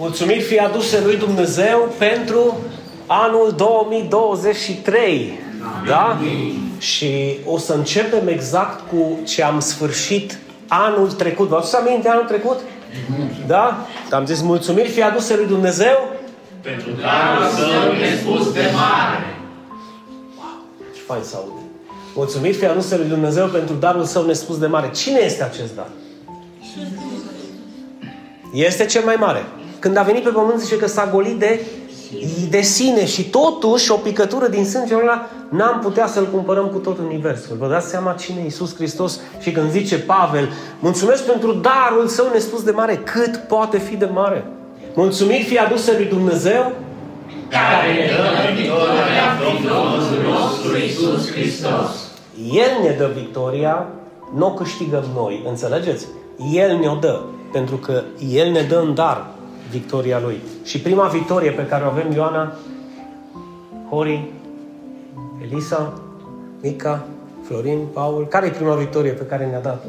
Mulțumiri fie aduse lui Dumnezeu pentru anul 2023. Da? Și o să începem exact cu ce am sfârșit anul trecut. Vă aduceți aminte anul trecut? Da? Am zis mulțumiri fie aduse lui Dumnezeu pentru darul său nespus de mare. Wow, ce fain să aud. Mulțumiri fie aduse lui Dumnezeu pentru darul său nespus de mare. Cine este acest dar? Este cel mai mare. Când a venit pe pământ zice că s-a golit de, de sine și totuși o picătură din sângele ăla n-am putea să-l cumpărăm cu tot universul. Vă dați seama cine e Iisus Hristos? Și când zice Pavel, mulțumesc pentru darul său nespus de mare, cât poate fi de mare? Mulțumiri fie aduse lui Dumnezeu care ne dă victoria prin Domnul nostru Iisus Hristos. El ne dă victoria, nu o câștigăm noi, înțelegeți? El ne-o dă, pentru că El ne dă în dar victoria Lui. Și prima victorie pe care o avem, Ioana, Hori, Elisa, Mica, Florin, Paul, care e prima victorie pe care ne-a dat-o?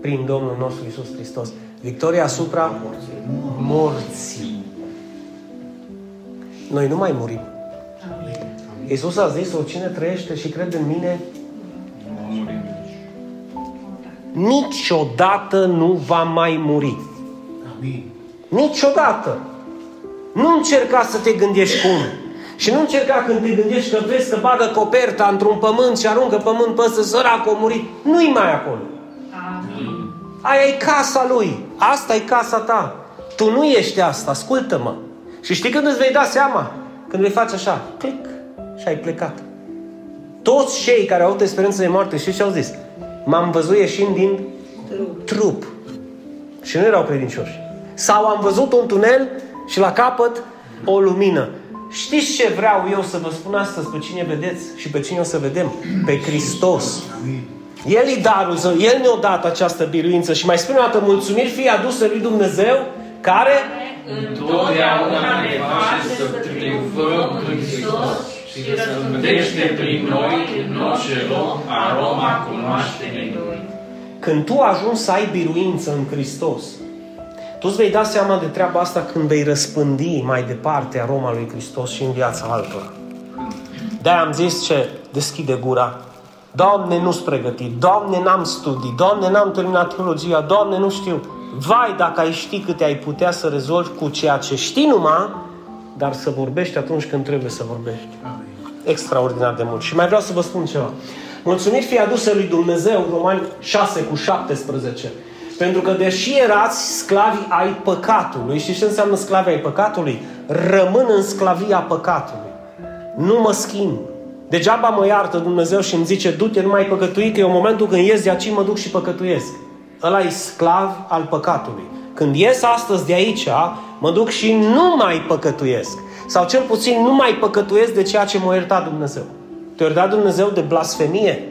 Prin Domnul nostru Isus Hristos. Victoria asupra morții. Noi nu mai murim. Iisus a zis, oricine trăiește și crede în mine, niciodată nu va mai muri. Amin. Niciodată. Nu încerca să te gândești cum. Și nu încerca când te gândești că vezi că bagă coperta într-un pământ și aruncă pământ peste sărac, a murit. Nu-i mai acolo. Aia e casa lui. Asta e casa ta. Tu nu ești asta. Ascultă-mă. Și știi când îți vei da seama? Când vei face așa. Clic. Și ai plecat. Toți cei care au avut experiență de moarte, știți ce au zis? M-am văzut ieșind din trup. trup. Și nu erau credincioși. Sau am văzut un tunel și la capăt o lumină. Știți ce vreau eu să vă spun astăzi pe cine vedeți și pe cine o să vedem? Pe Hristos. El e darul său, El ne-a dat această biruință și mai spune o dată, mulțumiri fie aduse lui Dumnezeu, care Întotdeauna ne face să triumfăm în Hristos și răspândește prin noi în orice loc aroma cunoașterii Lui. când tu ajungi să ai biruință în Hristos, tu îți vei da seama de treaba asta când vei răspândi mai departe aroma lui Hristos și în viața altora. de am zis ce deschide gura. Doamne, nu-s pregătit. Doamne, n-am studii. Doamne, n-am terminat teologia. Doamne, nu știu. Vai, dacă ai ști câte ai putea să rezolvi cu ceea ce știi numai, dar să vorbești atunci când trebuie să vorbești. Extraordinar de mult. Și mai vreau să vă spun ceva. Mulțumiri fie aduse lui Dumnezeu, Romani 6 cu 17. Pentru că deși erați sclavi ai păcatului, știți ce înseamnă sclavi ai păcatului? Rămân în sclavia păcatului. Nu mă schimb. Degeaba mă iartă Dumnezeu și îmi zice, du-te, nu mai păcătui, că e momentul când ies de aici, mă duc și păcătuiesc. Ăla e sclav al păcatului. Când ies astăzi de aici, mă duc și nu mai păcătuiesc. Sau cel puțin nu mai păcătuiesc de ceea ce m-a iertat Dumnezeu. Te-a iertat Dumnezeu de blasfemie?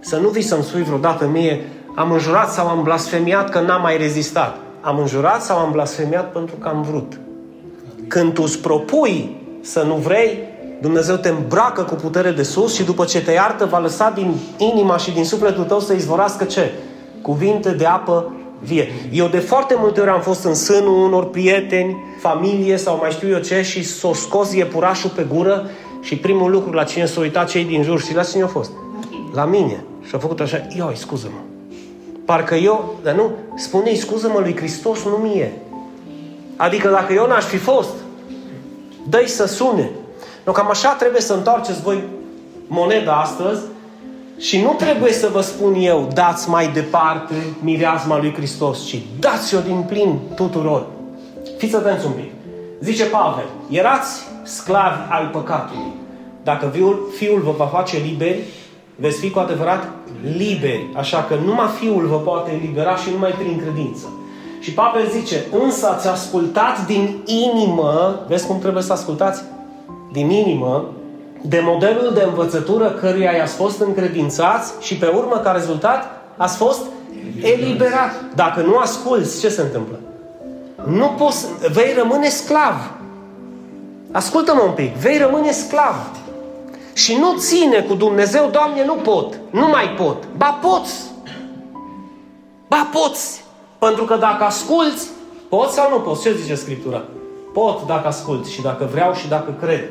Să nu vii să-mi spui vreodată mie, am înjurat sau am blasfemiat că n-am mai rezistat. Am înjurat sau am blasfemiat pentru că am vrut. Când tu îți propui să nu vrei, Dumnezeu te îmbracă cu putere de sus și după ce te iartă, va lăsa din inima și din sufletul tău să izvorască ce? Cuvinte de apă vie. Eu de foarte multe ori am fost în sânul unor prieteni, familie sau mai știu eu ce și s-o scos iepurașul pe gură și primul lucru la cine s-au uitat cei din jur și la cine a fost? La mine. Și a făcut așa, ioi, scuză-mă. Parcă eu, dar nu, spune-i scuză-mă lui Hristos, nu mie. Adică dacă eu n-aș fi fost, dă să sune. Nu, cam așa trebuie să întoarceți voi moneda astăzi și nu trebuie să vă spun eu, dați mai departe mireasma lui Hristos, ci dați-o din plin tuturor. Fiți atenți un pic. Zice Pavel, erați sclavi al păcatului. Dacă fiul, fiul vă va face liberi, veți fi cu adevărat liberi. Așa că numai Fiul vă poate elibera și numai prin credință. Și Pavel zice, însă ați ascultat din inimă, vezi cum trebuie să ascultați? Din inimă, de modelul de învățătură căruia i-ați fost încredințați și pe urmă, ca rezultat, ați fost eliberat. Dacă nu asculți, ce se întâmplă? Nu poți, vei rămâne sclav. Ascultă-mă un pic, vei rămâne sclav. Și nu ține cu Dumnezeu, Doamne, nu pot, nu mai pot. Ba poți. Ba poți. Pentru că dacă asculți, Pot sau nu pot? Ce zice Scriptura? Pot dacă ascult și dacă vreau și dacă cred.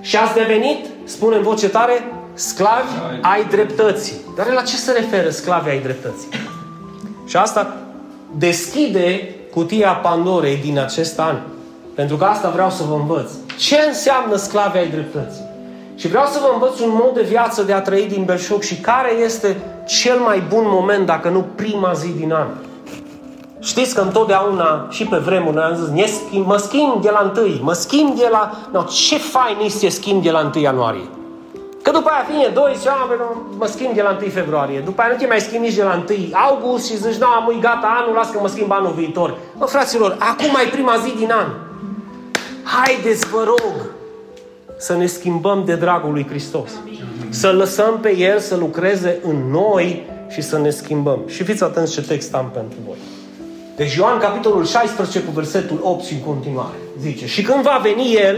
Și ați devenit, spune în voce tare, sclavi ai dreptății. Dar la ce se referă sclavi ai dreptății? Și asta deschide cutia Pandorei din acest an. Pentru că asta vreau să vă învăț. Ce înseamnă sclavi ai dreptății? Și vreau să vă învăț un mod de viață de a trăi din belșug și care este cel mai bun moment, dacă nu prima zi din an. Știți că întotdeauna, și pe vremuri, noi am zis, schimb, mă schimb de la întâi, mă schimb de la... No, ce fain este schimb de la 1 ianuarie. Că după aia vine 2 și mă schimb de la 1 februarie. După aia nu te mai schimb nici de la 1 august și zici, nu, am uit gata anul, las că mă schimb anul viitor. Mă, fraților, acum mai prima zi din an. Haideți, vă rog, să ne schimbăm de dragul lui Hristos. Să lăsăm pe El să lucreze în noi și să ne schimbăm. Și fiți atenți ce text am pentru voi. Deci Ioan, capitolul 16, cu versetul 8 și în continuare, zice, și când va veni El,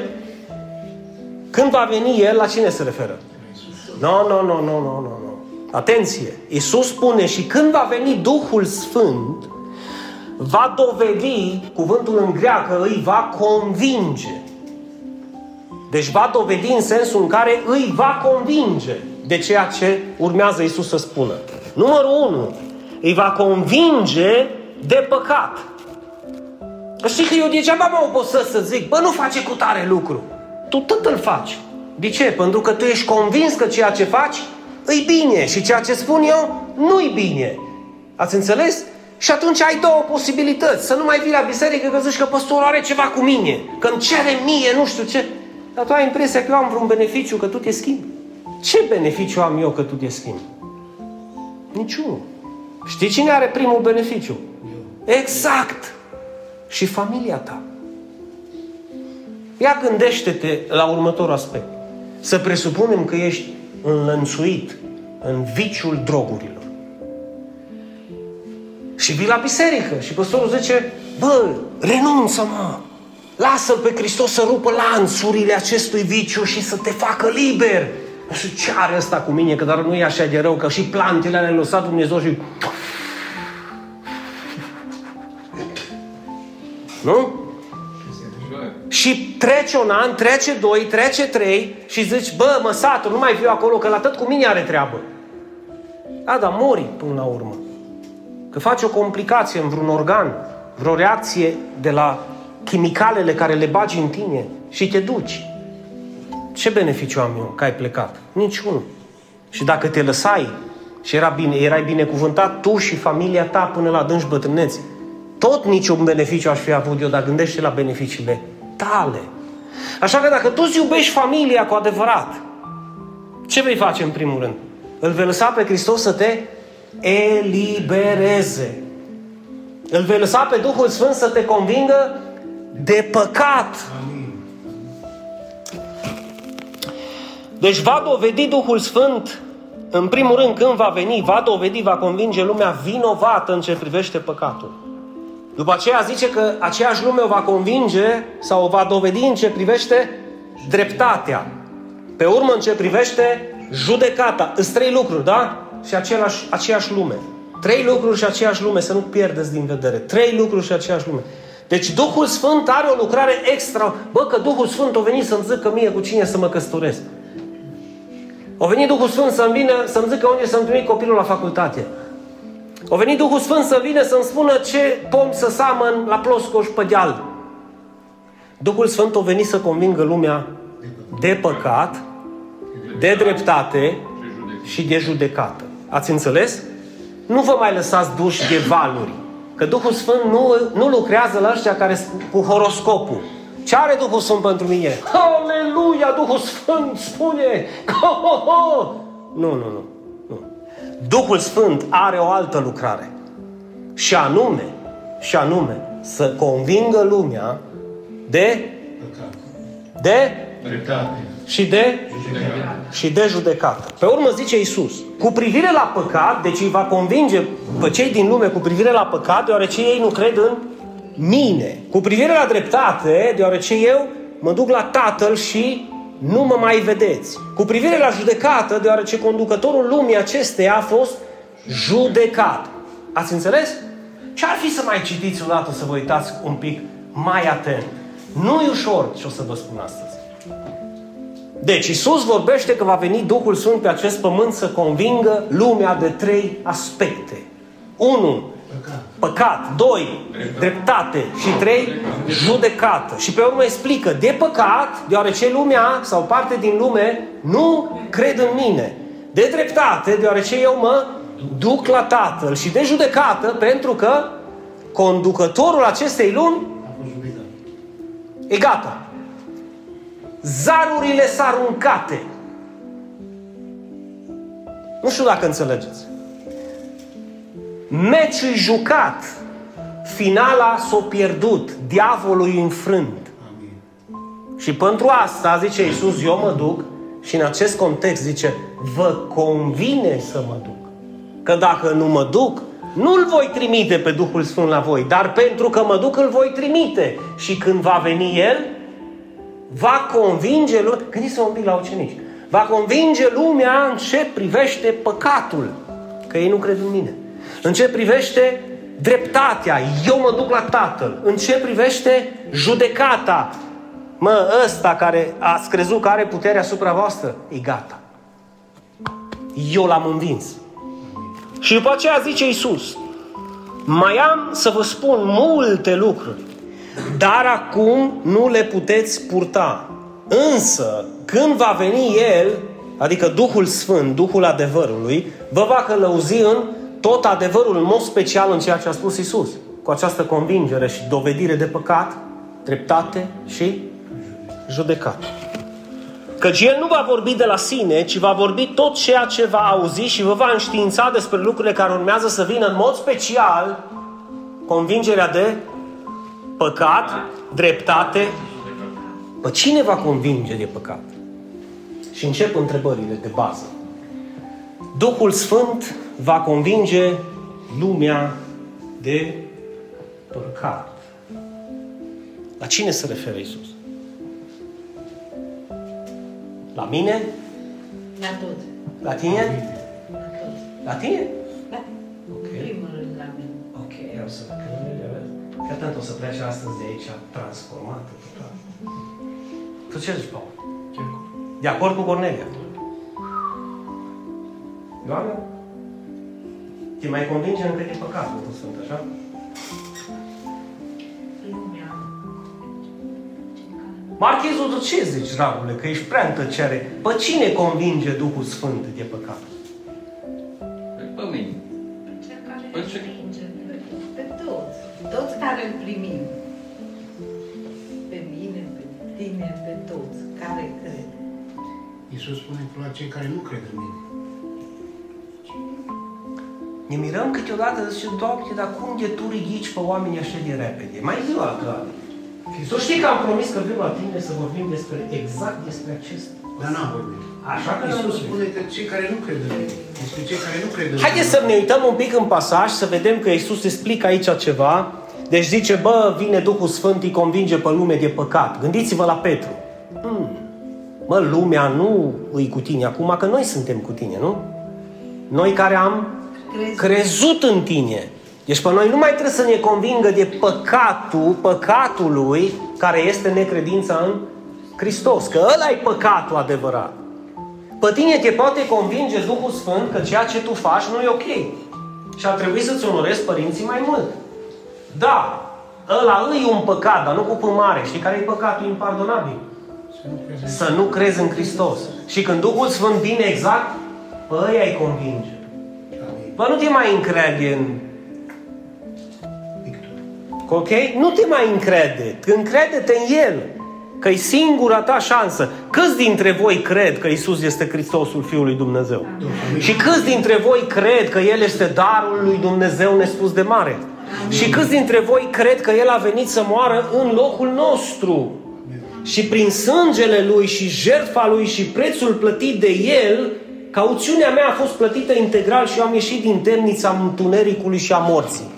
când va veni El, la cine se referă? Nu, nu, nu, nu, nu, nu. Atenție! Iisus spune și când va veni Duhul Sfânt, va dovedi, cuvântul în greacă îi va convinge. Deci va dovedi în sensul în care îi va convinge de ceea ce urmează Iisus să spună. Numărul 1. Îi va convinge de păcat. Știi că eu degeaba mă oposă să zic, bă, nu face cu tare lucru. Tu tot îl faci. De ce? Pentru că tu ești convins că ceea ce faci îi bine și ceea ce spun eu nu-i bine. Ați înțeles? Și atunci ai două posibilități. Să nu mai vii la biserică că zici că păstorul are ceva cu mine, că îmi cere mie, nu știu ce. Dar tu ai impresia că eu am vreun beneficiu, că tu te schimbi. Ce beneficiu am eu că tu te schimbi? Niciunul. Știi cine are primul beneficiu? Exact! Și familia ta. Ia gândește-te la următorul aspect. Să presupunem că ești înlănțuit în viciul drogurilor. Și vii la biserică și păstorul zice, bă, renunță mă, lasă pe Hristos să rupă lanțurile acestui viciu și să te facă liber. Nu știu ce are ăsta cu mine, că dar nu e așa de rău, că și plantele le-a lăsat Dumnezeu și... Nu? Și trece un an, trece doi, trece trei și zici, bă, mă satur, nu mai fiu acolo, că la tot cu mine are treabă. Da, dar mori până la urmă. Că faci o complicație în vreun organ, vreo reacție de la chimicalele care le bagi în tine și te duci. Ce beneficiu am eu că ai plecat? Niciunul. Și dacă te lăsai și era bine, erai binecuvântat tu și familia ta până la dânși bătrâneți, tot niciun beneficiu aș fi avut eu, dar gândește la beneficiile tale. Așa că dacă tu îți iubești familia cu adevărat, ce vei face în primul rând? Îl vei lăsa pe Hristos să te elibereze. Îl vei lăsa pe Duhul Sfânt să te convingă de păcat. Deci va dovedi Duhul Sfânt, în primul rând când va veni, va dovedi, va convinge lumea vinovată în ce privește păcatul. După aceea zice că aceeași lume o va convinge sau o va dovedi în ce privește dreptatea. Pe urmă în ce privește judecata. Sunt trei lucruri, da? Și același, aceeași lume. Trei lucruri și aceeași lume, să nu pierdeți din vedere. Trei lucruri și aceeași lume. Deci Duhul Sfânt are o lucrare extra. Bă, că Duhul Sfânt a venit să-mi zică mie cu cine să mă căsătoresc. A venit Duhul Sfânt să-mi vină, să-mi zică unde să-mi trimit copilul la facultate. A venit Duhul Sfânt să vină să-mi spună ce pom să samăn la ploscoș pe deal. Duhul Sfânt a venit să convingă lumea de păcat, de dreptate și de judecată. Ați înțeles? Nu vă mai lăsați duși de valuri. Că Duhul Sfânt nu, nu lucrează la ăștia care cu horoscopul. Ce are Duhul Sfânt pentru mine? Aleluia! Duhul Sfânt spune! Ho, ho, ho! Nu, nu, nu. Duhul Sfânt are o altă lucrare. Și anume, și anume, să convingă lumea de de Dreptate. Și de și de judecată. Pe urmă zice Isus, cu privire la păcat, deci îi va convinge pe cei din lume cu privire la păcat, deoarece ei nu cred în mine. Cu privire la dreptate, deoarece eu mă duc la Tatăl și nu mă mai vedeți. Cu privire la judecată, deoarece conducătorul lumii acesteia a fost judecat. Ați înțeles? Ce-ar fi să mai citiți odată, să vă uitați un pic mai atent? Nu e ușor ce o să vă spun astăzi. Deci, Isus vorbește că va veni Duhul Sfânt pe acest pământ să convingă lumea de trei aspecte. 1. Păcat. 2. Dreptate. Și 3. Judecată. Și pe urmă explică de păcat, deoarece lumea sau parte din lume nu cred în mine. De dreptate, deoarece eu mă duc la Tatăl. Și de judecată, pentru că conducătorul acestei lumi e gata. Zarurile s aruncate. Nu știu dacă înțelegeți. Meciul jucat. Finala s-a pierdut. Diavolul e înfrânt. Și pentru asta, zice Iisus, eu mă duc și în acest context zice, vă convine să mă duc. Că dacă nu mă duc, nu-L voi trimite pe Duhul Sfânt la voi, dar pentru că mă duc, îl voi trimite. Și când va veni El, va convinge lumea, gândiți-vă un pic la ucenici, va convinge lumea în ce privește păcatul, că ei nu cred în mine. În ce privește dreptatea, eu mă duc la Tatăl. În ce privește judecata, mă, ăsta care a crezut că are puterea asupra voastră, e gata. Eu l-am învins. Și după aceea zice Iisus, mai am să vă spun multe lucruri, dar acum nu le puteți purta. Însă, când va veni El, adică Duhul Sfânt, Duhul adevărului, vă va călăuzi în tot adevărul, în mod special în ceea ce a spus Isus, cu această convingere și dovedire de păcat, dreptate și judecat. Căci El nu va vorbi de la sine, ci va vorbi tot ceea ce va auzi și vă va înștiința despre lucrurile care urmează să vină în mod special convingerea de păcat, dreptate. Pe cine va convinge de păcat? Și încep întrebările de bază. Duhul Sfânt va convinge lumea de păcat. La cine se referă Isus? La mine? La toți. La tine? La toți. La tine? Că atent o să plece astăzi de aici transformată total. Tu ce zici, Paul? De acord cu Cornelia? Doamne? Te mai convinge încă de păcat, Duhul Sfânt, așa? Lumea. Marchizul, tu ce zici, dragule, că ești prea în tăcere? Pe cine convinge Duhul Sfânt de păcat? Pe mine. Cel care Păi ne ce- învinge pe, pe toți. Toți care îl primim. Pe mine, pe tine, pe toți care cred. Iisus spune că la cei care nu cred în mine. Ne mirăm câteodată, zice, Doamne, dar cum de tu ridici pe oamenii așa de repede? Mai zi o altă dată. Tu știi că am promis că vin la tine să vorbim despre exact despre acest Dar n-am vorbit. Așa că Iisus Iisus spune că cei care nu cred în mine. Despre cei care nu cred în Haideți să ne uităm un pic în pasaj, să vedem că Iisus explică aici ceva. Deci zice, bă, vine Duhul Sfânt, îi convinge pe lume de păcat. Gândiți-vă la Petru. Hmm. Mă, lumea nu îi cu tine acum, că noi suntem cu tine, nu? Noi care am Crezi? crezut în tine. Deci pe noi nu mai trebuie să ne convingă de păcatul, păcatului care este necredința în Hristos. Că ăla e păcatul adevărat. Pe tine te poate convinge Duhul Sfânt că ceea ce tu faci nu e ok. Și ar trebui să-ți onorezi părinții mai mult. Da, ăla îi un păcat, dar nu cu P mare. Știi care e păcatul impardonabil? Să nu crezi în Să nu crezi în Hristos. Și când Duhul Sfânt vine exact, pe ăia îi convinge. Amin. Bă, nu te mai încrede în Victor. Ok? Nu te mai încrede. Încrede-te în El. Că e singura ta șansă. Câți dintre voi cred că Isus este Hristosul Fiului Dumnezeu? Și câți dintre voi cred că El este darul lui Dumnezeu nespus de mare? Și câți dintre voi cred că El a venit să moară în locul nostru? Și prin sângele Lui și jertfa Lui și prețul plătit de El, cauțiunea mea a fost plătită integral și eu am ieșit din temnița întunericului și a morții.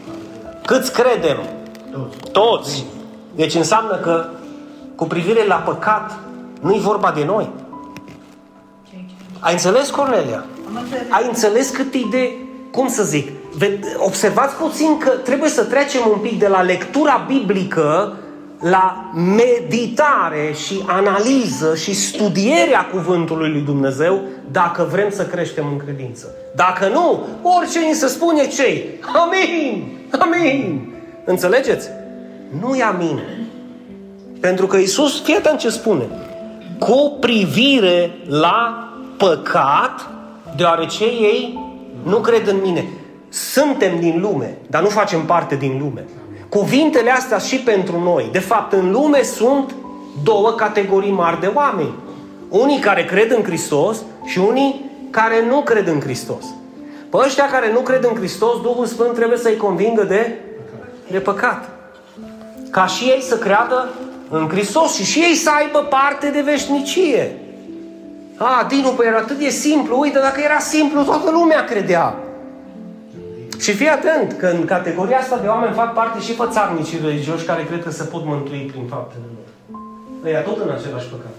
Câți credem? Toți. Toți. Deci înseamnă că cu privire la păcat nu-i vorba de noi. Ce- ce- Ai înțeles, Cornelia? Am înțeles. Ai înțeles cât e de, cum să zic, observați puțin că trebuie să trecem un pic de la lectura biblică la meditare și analiză și studierea cuvântului lui Dumnezeu dacă vrem să creștem în credință. Dacă nu, orice ni se spune cei. Amin! Amin! Înțelegeți? Nu e amin. Pentru că Isus, fie atent ce spune, cu privire la păcat, deoarece ei nu cred în mine. Suntem din lume, dar nu facem parte din lume. Cuvintele astea și pentru noi. De fapt, în lume sunt două categorii mari de oameni. Unii care cred în Hristos și unii care nu cred în Hristos. Pe ăștia care nu cred în Hristos, Duhul Sfânt trebuie să-i convingă de, de păcat. Ca și ei să creadă în Hristos și și ei să aibă parte de veșnicie. A, Dinu, păi era atât de simplu. Uite, dacă era simplu, toată lumea credea. Și fii atent că în categoria asta de oameni fac parte și fățarnicii religioși care cred că se pot mântui prin faptele lor. Ăia tot în același păcat.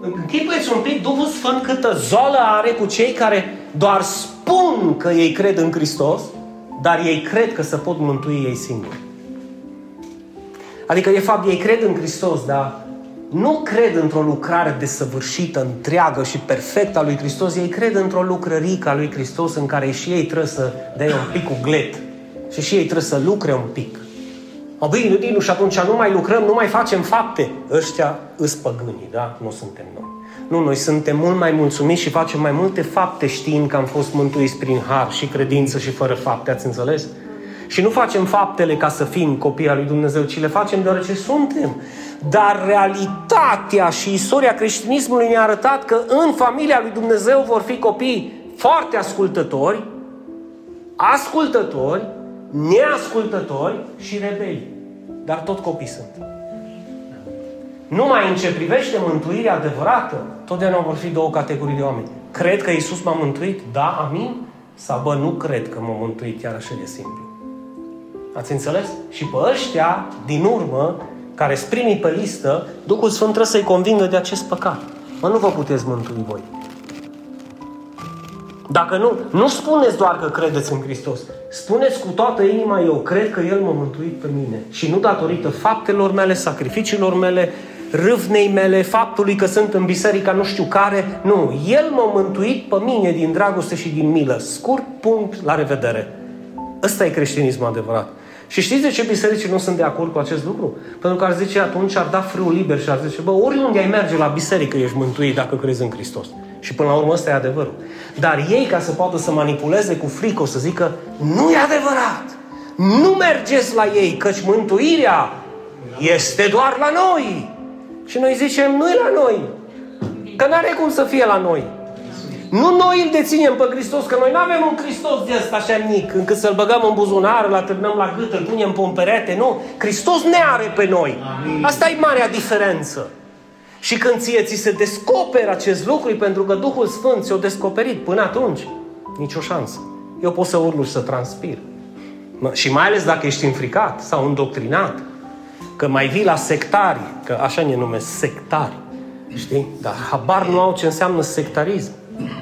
Închipuiți un pic Duhul Sfânt câtă zolă are cu cei care doar spun că ei cred în Hristos, dar ei cred că se pot mântui ei singuri. Adică, de fapt, ei cred în Hristos, dar nu cred într-o lucrare desăvârșită, întreagă și perfectă a lui Hristos, ei cred într-o lucrărică a lui Hristos în care și ei trebuie să dea un pic cu glet și și ei trebuie să lucre un pic. O, bine, Dinu, și atunci nu mai lucrăm, nu mai facem fapte. Ăștia îs păgânii, da? Nu suntem noi. Nu, noi suntem mult mai mulțumiți și facem mai multe fapte știind că am fost mântuiți prin har și credință și fără fapte, ați înțeles? Și nu facem faptele ca să fim copii al lui Dumnezeu, ci le facem deoarece suntem. Dar realitatea și istoria creștinismului ne-a arătat că în familia lui Dumnezeu vor fi copii foarte ascultători, ascultători, neascultători și rebeli. Dar tot copii sunt. Numai în ce privește mântuirea adevărată, totdeauna vor fi două categorii de oameni. Cred că Isus m-a mântuit? Da, amin? Sau bă, nu cred că m-a mântuit chiar așa de simplu. Ați înțeles? Și pe ăștia, din urmă, care sunt primii pe listă, Duhul Sfânt trebuie să-i convingă de acest păcat. Mă, nu vă puteți mântui voi. Dacă nu, nu spuneți doar că credeți în Hristos. Spuneți cu toată inima, eu cred că El m-a mântuit pe mine. Și nu datorită faptelor mele, sacrificiilor mele, râvnei mele, faptului că sunt în biserica nu știu care. Nu, El m-a mântuit pe mine din dragoste și din milă. Scurt, punct, la revedere. Ăsta e creștinismul adevărat. Și știți de ce bisericii nu sunt de acord cu acest lucru? Pentru că ar zice atunci, ar da frâul liber și ar zice, bă, oriunde ai merge la biserică ești mântuit dacă crezi în Hristos. Și până la urmă ăsta e adevărul. Dar ei, ca să poată să manipuleze cu frică, o să zică, nu e adevărat. Nu mergeți la ei, căci mântuirea este doar la noi. Și noi zicem, nu e la noi. Că nu are cum să fie la noi. Nu noi îl deținem pe Hristos, că noi nu avem un Hristos de ăsta așa mic, încât să-l băgăm în buzunar, îl atârnăm la gât, îl punem pe un perete, nu. Hristos ne are pe noi. Amin. Asta e marea diferență. Și când ție ți se descoperă acest lucru, pentru că Duhul Sfânt ți-a descoperit până atunci, nicio șansă. Eu pot să urlu și să transpir. Și mai ales dacă ești înfricat sau îndoctrinat, că mai vii la sectari, că așa ne numesc sectari, știi? Dar habar nu au ce înseamnă sectarism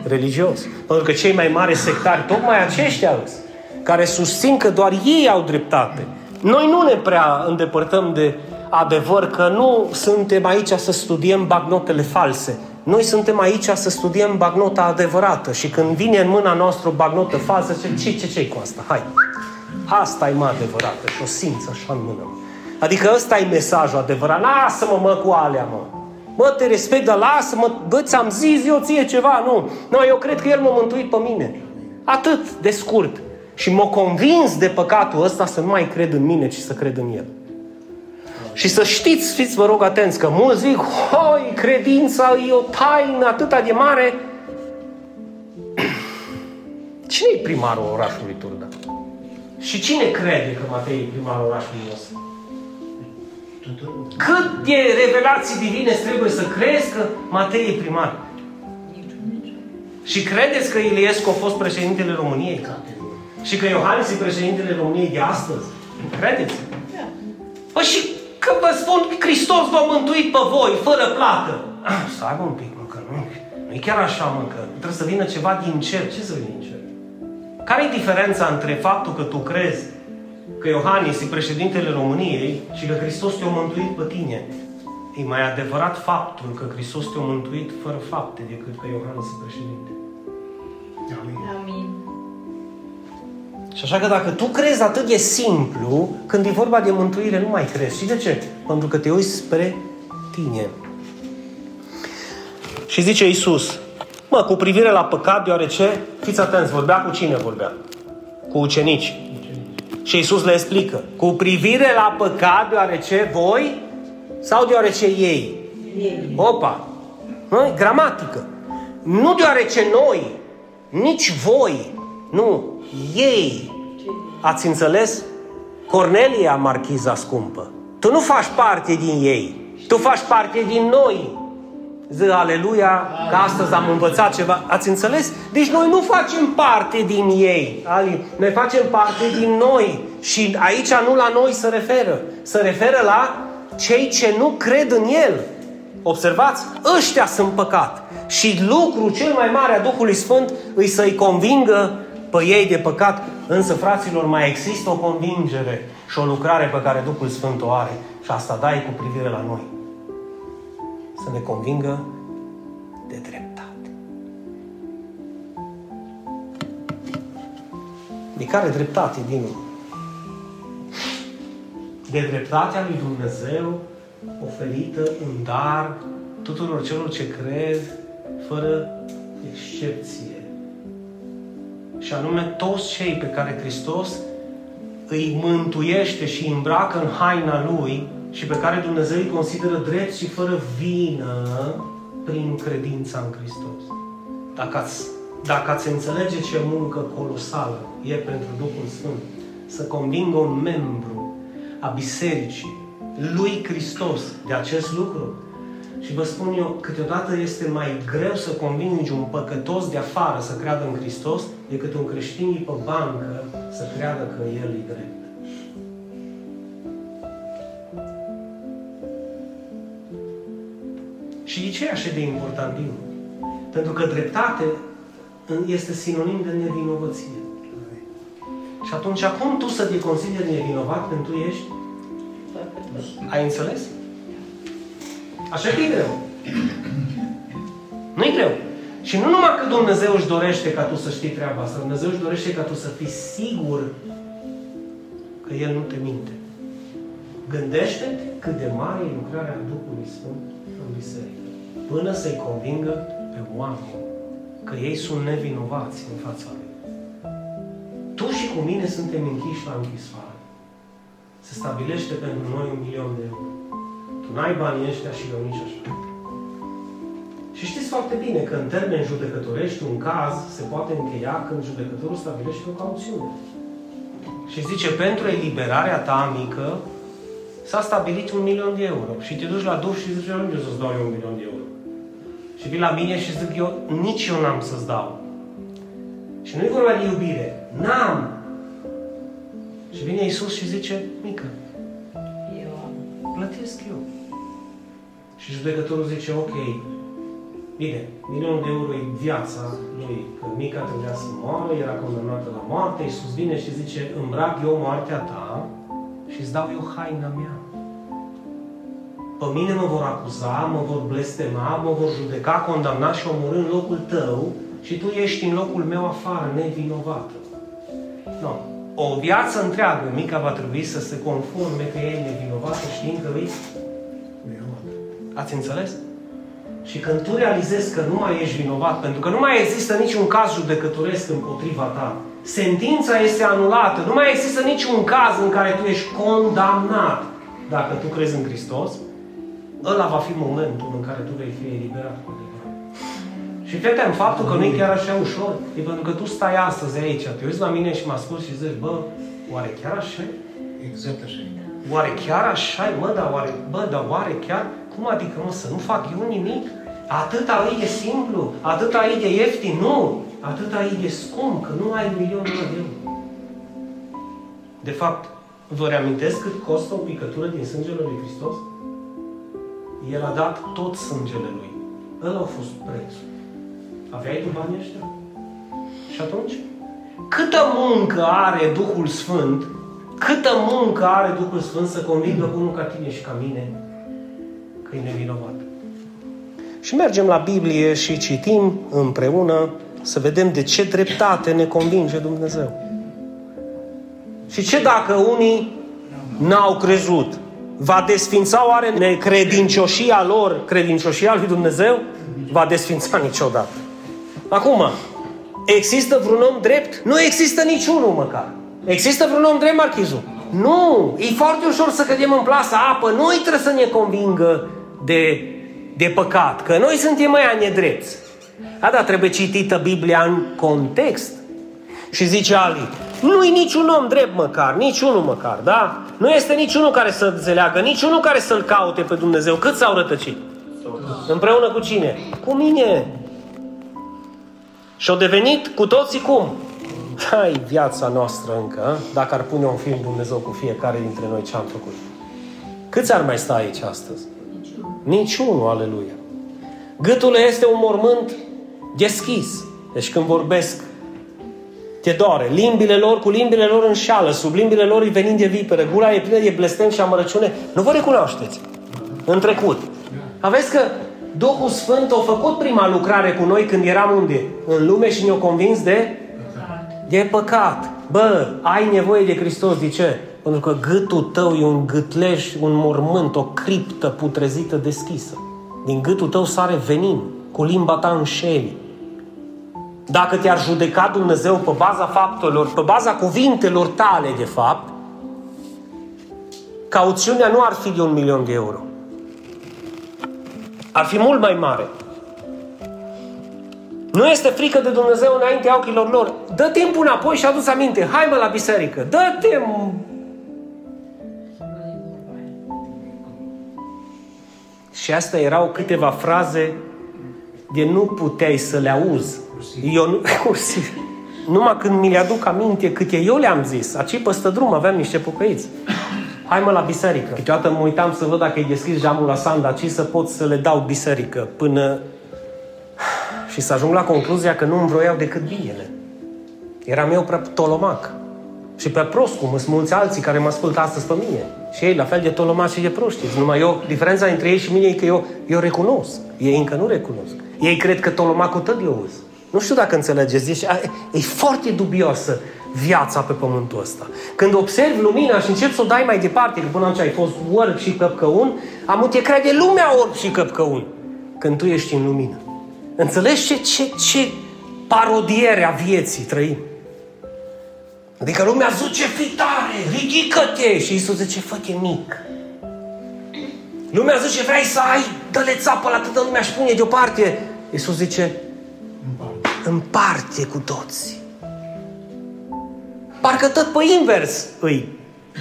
religios. Pentru că cei mai mari sectari, tocmai aceștia îs, care susțin că doar ei au dreptate. Noi nu ne prea îndepărtăm de adevăr că nu suntem aici să studiem bagnotele false. Noi suntem aici să studiem bagnota adevărată și când vine în mâna noastră o bagnotă falsă, ce, ce, ce, ce cu asta? Hai! Asta e mă adevărată și o simți așa în mână. Adică ăsta e mesajul adevărat. Lasă-mă, mă, cu alea, mă. Mă, te respect, dar lasă-mă, bă, ți-am zis eu ție ceva, nu. Nu, eu cred că El m-a mântuit pe mine. Atât de scurt. Și m-a convins de păcatul ăsta să nu mai cred în mine, ci să cred în El. Și să știți, fiți vă rog atenți, că mulți zic, hoi, credința e o taină atât de mare. Cine e primarul orașului Turda? Și cine crede că Matei e primarul orașului nostru? Cât de revelații divine trebuie să crezi că Matei e primar? Și credeți că Iliescu a fost președintele României? Și că Iohannis e președintele României de astăzi? Credeți? Păi și că vă spun, Hristos v-a mântuit pe voi, fără plată. Ah, stai un pic, mă, că nu, nu E chiar așa, mă, că trebuie să vină ceva din cer. Ce să vină din cer? Care e diferența între faptul că tu crezi că Iohannis e președintele României și că Hristos te-a mântuit pe tine? E mai adevărat faptul că Hristos te-a mântuit fără fapte decât că Iohannis e președinte. Amin. Amin. Și așa că dacă tu crezi atât de simplu, când e vorba de mântuire, nu mai crezi. Și de ce? Pentru că te uiți spre tine. Și zice Iisus, mă, cu privire la păcat, deoarece, fiți atenți, vorbea cu cine vorbea? Cu ucenici. Și Iisus le explică, cu privire la păcat, deoarece voi sau deoarece ei? Ei. Opa! Nu? Gramatică. Nu deoarece noi, nici voi, nu, ei. Ați înțeles? Cornelia, marchiza scumpă. Tu nu faci parte din ei. Tu faci parte din noi. Zi, aleluia, că astăzi am învățat ceva. Ați înțeles? Deci noi nu facem parte din ei. Ali, noi facem parte din noi. Și aici nu la noi se referă. Se referă la cei ce nu cred în El. Observați? Ăștia sunt păcat. Și lucrul cel mai mare a Duhului Sfânt îi să-i convingă pe ei de păcat. Însă, fraților, mai există o convingere și o lucrare pe care Duhul Sfânt o are. Și asta dai cu privire la noi. Să ne convingă de dreptate. De care dreptate, din nou? De dreptatea lui Dumnezeu oferită în dar tuturor celor ce cred, fără excepție. Și anume toți cei pe care Hristos îi mântuiește și îi îmbracă în haina Lui și pe care Dumnezeu îi consideră drept și fără vină prin credința în Hristos. Dacă ați, dacă ați înțelege ce muncă colosală e pentru Duhul Sfânt, să convingă un membru a bisericii lui Hristos de acest lucru, și vă spun eu, câteodată este mai greu să convingi un păcătos de afară să creadă în Hristos decât un creștin pe bancă să creadă că El e drept. Și de ce e așa de important din Pentru că dreptate este sinonim de nevinovăție. Și atunci, cum tu să te consideri nevinovat când tu ești? Ai înțeles? Așa că e greu. nu e greu. Și nu numai că Dumnezeu își dorește ca tu să știi treaba asta, Dumnezeu își dorește ca tu să fii sigur că El nu te minte. Gândește-te cât de mare e lucrarea Duhului Sfânt în biserică. Până să-i convingă pe oameni că ei sunt nevinovați în fața Lui. Tu și cu mine suntem închiși la închisoare. Se stabilește pentru noi un milion de euro. Tu n-ai banii ăștia și eu nici așa. Și știți foarte bine că în termen judecătorești un caz se poate încheia când judecătorul stabilește o cauțiune. Și zice, pentru eliberarea ta mică, s-a stabilit un milion de euro. Și te duci la duș și zici, eu nu să-ți dau eu un milion de euro. Și vin la mine și zic eu, nici eu n-am să-ți dau. Și nu e vorba de iubire. N-am. Și vine Iisus și zice, mică, Eu am. plătesc eu. Și judecătorul zice, ok, bine, milionul de euro e viața lui, că mica trebuia să moară, era condamnată la moarte, Iisus vine și zice, îmbrac eu moartea ta și îți dau eu haina mea. Pe mine mă vor acuza, mă vor blestema, mă vor judeca, condamna și omorâ în locul tău și tu ești în locul meu afară, nevinovată. Nu. O viață întreagă, mica va trebui să se conforme că e nevinovată știind că îi Ați înțeles? Și când tu realizezi că nu mai ești vinovat, pentru că nu mai există niciun caz judecătoresc împotriva ta, sentința este anulată, nu mai există niciun caz în care tu ești condamnat, dacă tu crezi în Hristos, ăla va fi momentul în care tu vei fi eliberat cu adevărat. Și fete, în faptul că nu e chiar așa ușor, e pentru că tu stai astăzi aici, te uiți la mine și mă ascult și zici, bă, oare chiar așa e? Exact așa e. Oare chiar așa e? Mă, dar oare, bă, dar oare chiar? Cum adică, mă, să nu fac eu nimic? Atâta e de simplu, atâta e de ieftin, nu! Atâta e de scump, că nu ai milionul de euro. De fapt, vă reamintesc cât costă o picătură din sângele lui Hristos? El a dat tot sângele lui. Ăla a fost prețul. Aveai tu banii ăștia? Și atunci? Câtă muncă are Duhul Sfânt, câtă muncă are Duhul Sfânt să convingă unul ca tine și ca mine că e nevinovat. Și mergem la Biblie și citim împreună să vedem de ce dreptate ne convinge Dumnezeu. Și ce dacă unii n-au crezut? Va desfința oare necredincioșia lor, credincioșia lui Dumnezeu? Va desfința niciodată. Acum, există vreun om drept? Nu există niciunul măcar. Există vreun om drept, Marchizu? Nu! E foarte ușor să cădem în plasă apă. Noi trebuie să ne convingă de, de păcat. Că noi suntem mai nedrepți. A, da, trebuie citită Biblia în context. Și zice Ali, nu-i niciun om drept măcar, niciunul măcar, da? Nu este niciunul care să înțeleagă, niciunul care să-L caute pe Dumnezeu. Cât s-au rătăcit? Împreună cu cine? Cu mine. Și au devenit cu toții cum? Hai, viața noastră încă, dacă ar pune un film Dumnezeu cu fiecare dintre noi ce am făcut. Câți ar mai sta aici astăzi? Niciunul, aleluia. Gâtul este un mormânt deschis. Deci când vorbesc, te doare. Limbile lor, cu limbile lor înșală, sub limbile lor îi venind de viperă, gura e plină de blestem și amărăciune. Nu vă recunoașteți în trecut. Aveți că Duhul Sfânt a făcut prima lucrare cu noi când eram unde? În lume și ne-a convins de? De păcat. Bă, ai nevoie de Hristos. De ce? Pentru că gâtul tău e un gâtleș, un mormânt, o criptă putrezită deschisă. Din gâtul tău sare venin, cu limba ta înșeli. Dacă te-ar judeca Dumnezeu pe baza faptelor, pe baza cuvintelor tale, de fapt, cauțiunea nu ar fi de un milion de euro. Ar fi mult mai mare. Nu este frică de Dumnezeu înaintea ochilor lor. Dă timpul înapoi și adu aminte. Hai mă la biserică. Dă-te Și astea erau câteva fraze de nu puteai să le auzi. Eu nu, cursiv. Numai când mi le aduc aminte câte eu le-am zis, aci păstă drum aveam niște pocăiți. Hai mă la biserică. Câteodată mă uitam să văd dacă e deschis geamul la sanda, ci să pot să le dau biserică până... Și să ajung la concluzia că nu îmi vroiau decât binele. Eram eu prea tolomac. Și pe prost, cum sunt mulți alții care mă ascultă astăzi pe mine. Și ei la fel de tolomaci și de proști. Numai eu, diferența între ei și mine e că eu, eu recunosc. Ei încă nu recunosc. Ei cred că tolomacul tău eu uz. Nu știu dacă înțelegeți. Deci, e foarte dubioasă viața pe pământul ăsta. Când observi lumina și începi să o dai mai departe, că până atunci ai fost orb și căpcăun, am te crede lumea orb și căpcăun. Când tu ești în lumină. Înțelegi ce, ce, ce parodiere a vieții trăim? Adică lumea zice, fi tare, ridică-te! Și Iisus zice, fă-te mic. Lumea zice, vrei să ai, dă-le țapă la toată lumea și pune deoparte. Iisus zice, împarte cu toți. Parcă tot pe invers îi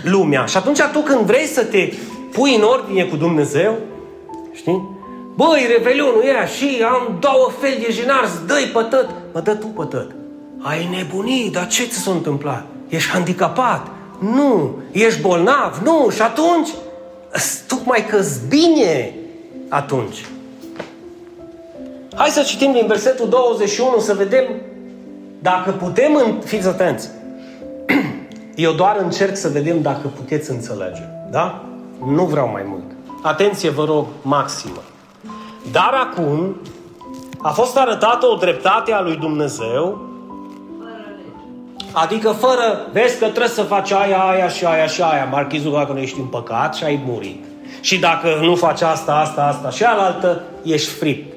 lumea. Și atunci tu când vrei să te pui în ordine cu Dumnezeu, știi? Băi, revelionul e și am două fel de jenarzi, dă-i pe tot. Mă dă tu pe tot. Ai nebunit, dar ce ți s-a întâmplat? Ești handicapat? Nu. Ești bolnav? Nu. Și atunci, tocmai că bine atunci. Hai să citim din versetul 21 să vedem dacă putem, în... fiți atenți, eu doar încerc să vedem dacă puteți înțelege. Da? Nu vreau mai mult. Atenție, vă rog, maximă. Dar acum a fost arătată o dreptate a lui Dumnezeu Adică fără, vezi că trebuie să faci aia, aia și aia și aia. Marchizul dacă nu ești în păcat și ai murit. Și dacă nu faci asta, asta, asta și alaltă, ești fript.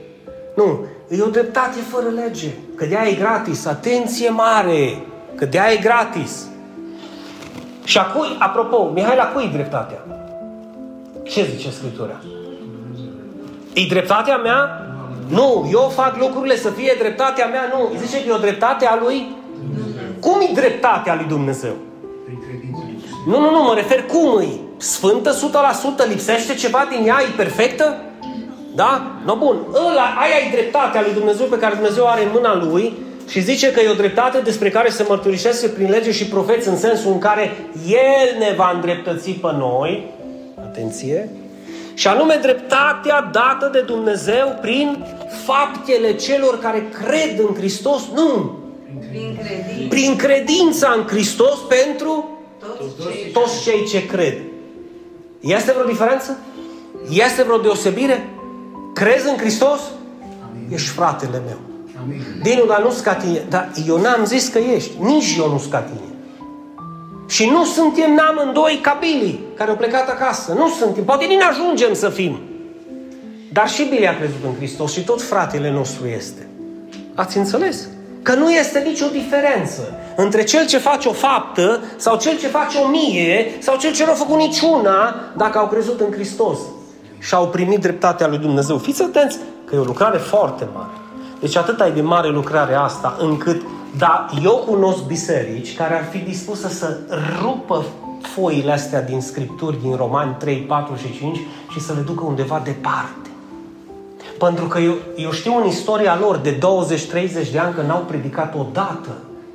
Nu, e o dreptate fără lege. Că de e gratis. Atenție mare! Că de e gratis. Și acui, apropo, Mihai, la cui e dreptatea? Ce zice Scriptura? E dreptatea mea? Nu, eu fac lucrurile să fie dreptatea mea, nu. Zice că e o dreptate a lui cum e dreptatea lui Dumnezeu? Nu, nu, nu, mă refer cum e. Sfântă 100%? Lipsește ceva din ea? E perfectă? Da? No, bun. Ăla, aia e dreptatea lui Dumnezeu pe care Dumnezeu are în mâna lui și zice că e o dreptate despre care se mărturisește prin lege și profeți în sensul în care El ne va îndreptăți pe noi. Atenție! Și anume dreptatea dată de Dumnezeu prin faptele celor care cred în Hristos? Nu! Prin credință. Prin credința în Hristos pentru Toți cei toți cei ce cred. Este vreo diferență? Este vreo deosebire? Crezi în Hristos? Amin. Ești fratele meu. Amin. Dinu, dar nu ca tine. Dar eu n-am zis că ești. Nici eu nu ca tine. Și nu suntem n-amândoi ca Billy, care au plecat acasă. Nu suntem. Poate nici ajungem să fim. Dar și Billy a crezut în Hristos și tot fratele nostru este. Ați înțeles? Că nu este nicio diferență între cel ce face o faptă sau cel ce face o mie sau cel ce nu a făcut niciuna dacă au crezut în Hristos și au primit dreptatea lui Dumnezeu. Fiți atenți că e o lucrare foarte mare. Deci atât e de mare lucrarea asta încât, da, eu cunosc biserici care ar fi dispusă să rupă foile astea din Scripturi, din Romani 3, 4 și 5 și să le ducă undeva departe. Pentru că eu, eu știu în istoria lor de 20-30 de ani că n-au predicat odată